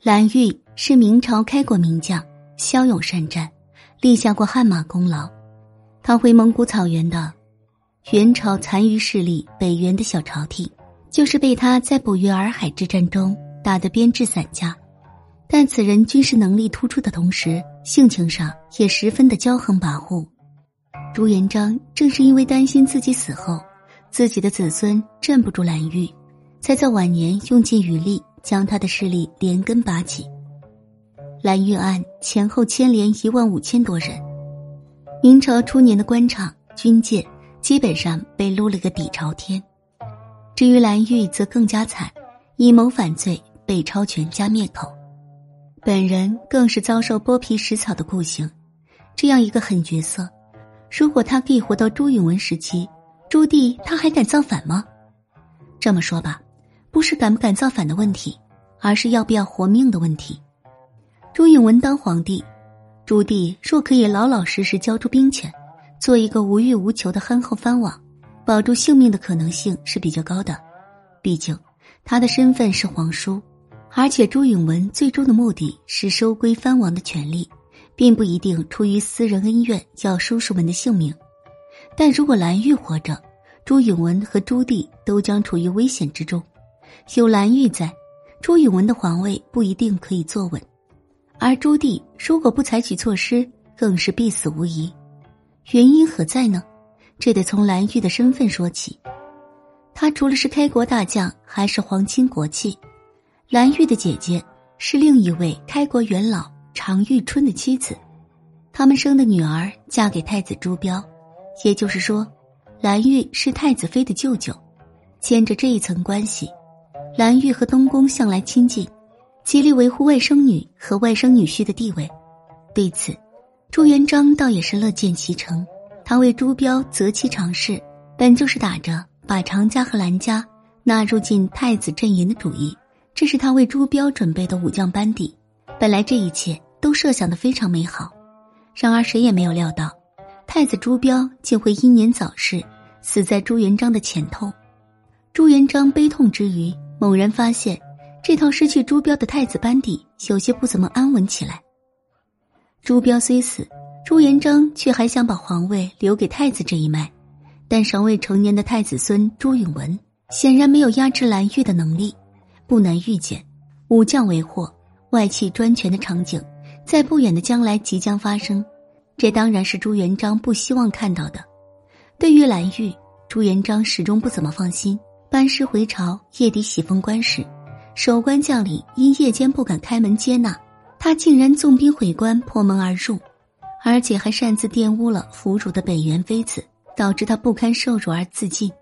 蓝玉是明朝开国名将，骁勇善战，立下过汗马功劳。他回蒙古草原的元朝残余势力北元的小朝廷，就是被他在捕鱼洱海之战中打得编制散架。但此人军事能力突出的同时，性情上也十分的骄横跋扈。朱元璋正是因为担心自己死后，自己的子孙镇不住蓝玉，才在晚年用尽余力。将他的势力连根拔起。蓝玉案前后牵连一万五千多人，明朝初年的官场军界基本上被撸了个底朝天。至于蓝玉，则更加惨，以谋反罪，被抄全家灭口，本人更是遭受剥皮食草的酷刑。这样一个狠角色，如果他可以活到朱允文时期，朱棣他还敢造反吗？这么说吧。不是敢不敢造反的问题，而是要不要活命的问题。朱允文当皇帝，朱棣若可以老老实实交出兵权，做一个无欲无求的憨厚藩王，保住性命的可能性是比较高的。毕竟他的身份是皇叔，而且朱允文最终的目的是收归藩王的权利，并不一定出于私人恩怨要叔叔们的性命。但如果蓝玉活着，朱允文和朱棣都将处于危险之中。有蓝玉在，朱允文的皇位不一定可以坐稳，而朱棣如果不采取措施，更是必死无疑。原因何在呢？这得从蓝玉的身份说起。他除了是开国大将，还是皇亲国戚。蓝玉的姐姐是另一位开国元老常遇春的妻子，他们生的女儿嫁给太子朱标，也就是说，蓝玉是太子妃的舅舅，牵着这一层关系。蓝玉和东宫向来亲近，极力维护外甥女和外甥女婿的地位。对此，朱元璋倒也是乐见其成。他为朱标择妻尝试，本就是打着把常家和蓝家纳入进太子阵营的主意。这是他为朱标准备的武将班底。本来这一切都设想的非常美好，然而谁也没有料到，太子朱标竟会英年早逝，死在朱元璋的前头。朱元璋悲痛之余。猛然发现，这套失去朱标的太子班底有些不怎么安稳起来。朱标虽死，朱元璋却还想把皇位留给太子这一脉，但尚未成年的太子孙朱允文显然没有压制蓝玉的能力。不难预见，武将为祸，外戚专权的场景在不远的将来即将发生。这当然是朱元璋不希望看到的。对于蓝玉，朱元璋始终不怎么放心。班师回朝，夜抵喜峰关时，守关将领因夜间不敢开门接纳，他竟然纵兵毁关，破门而入，而且还擅自玷污了府主的北元妃子，导致他不堪受辱而自尽。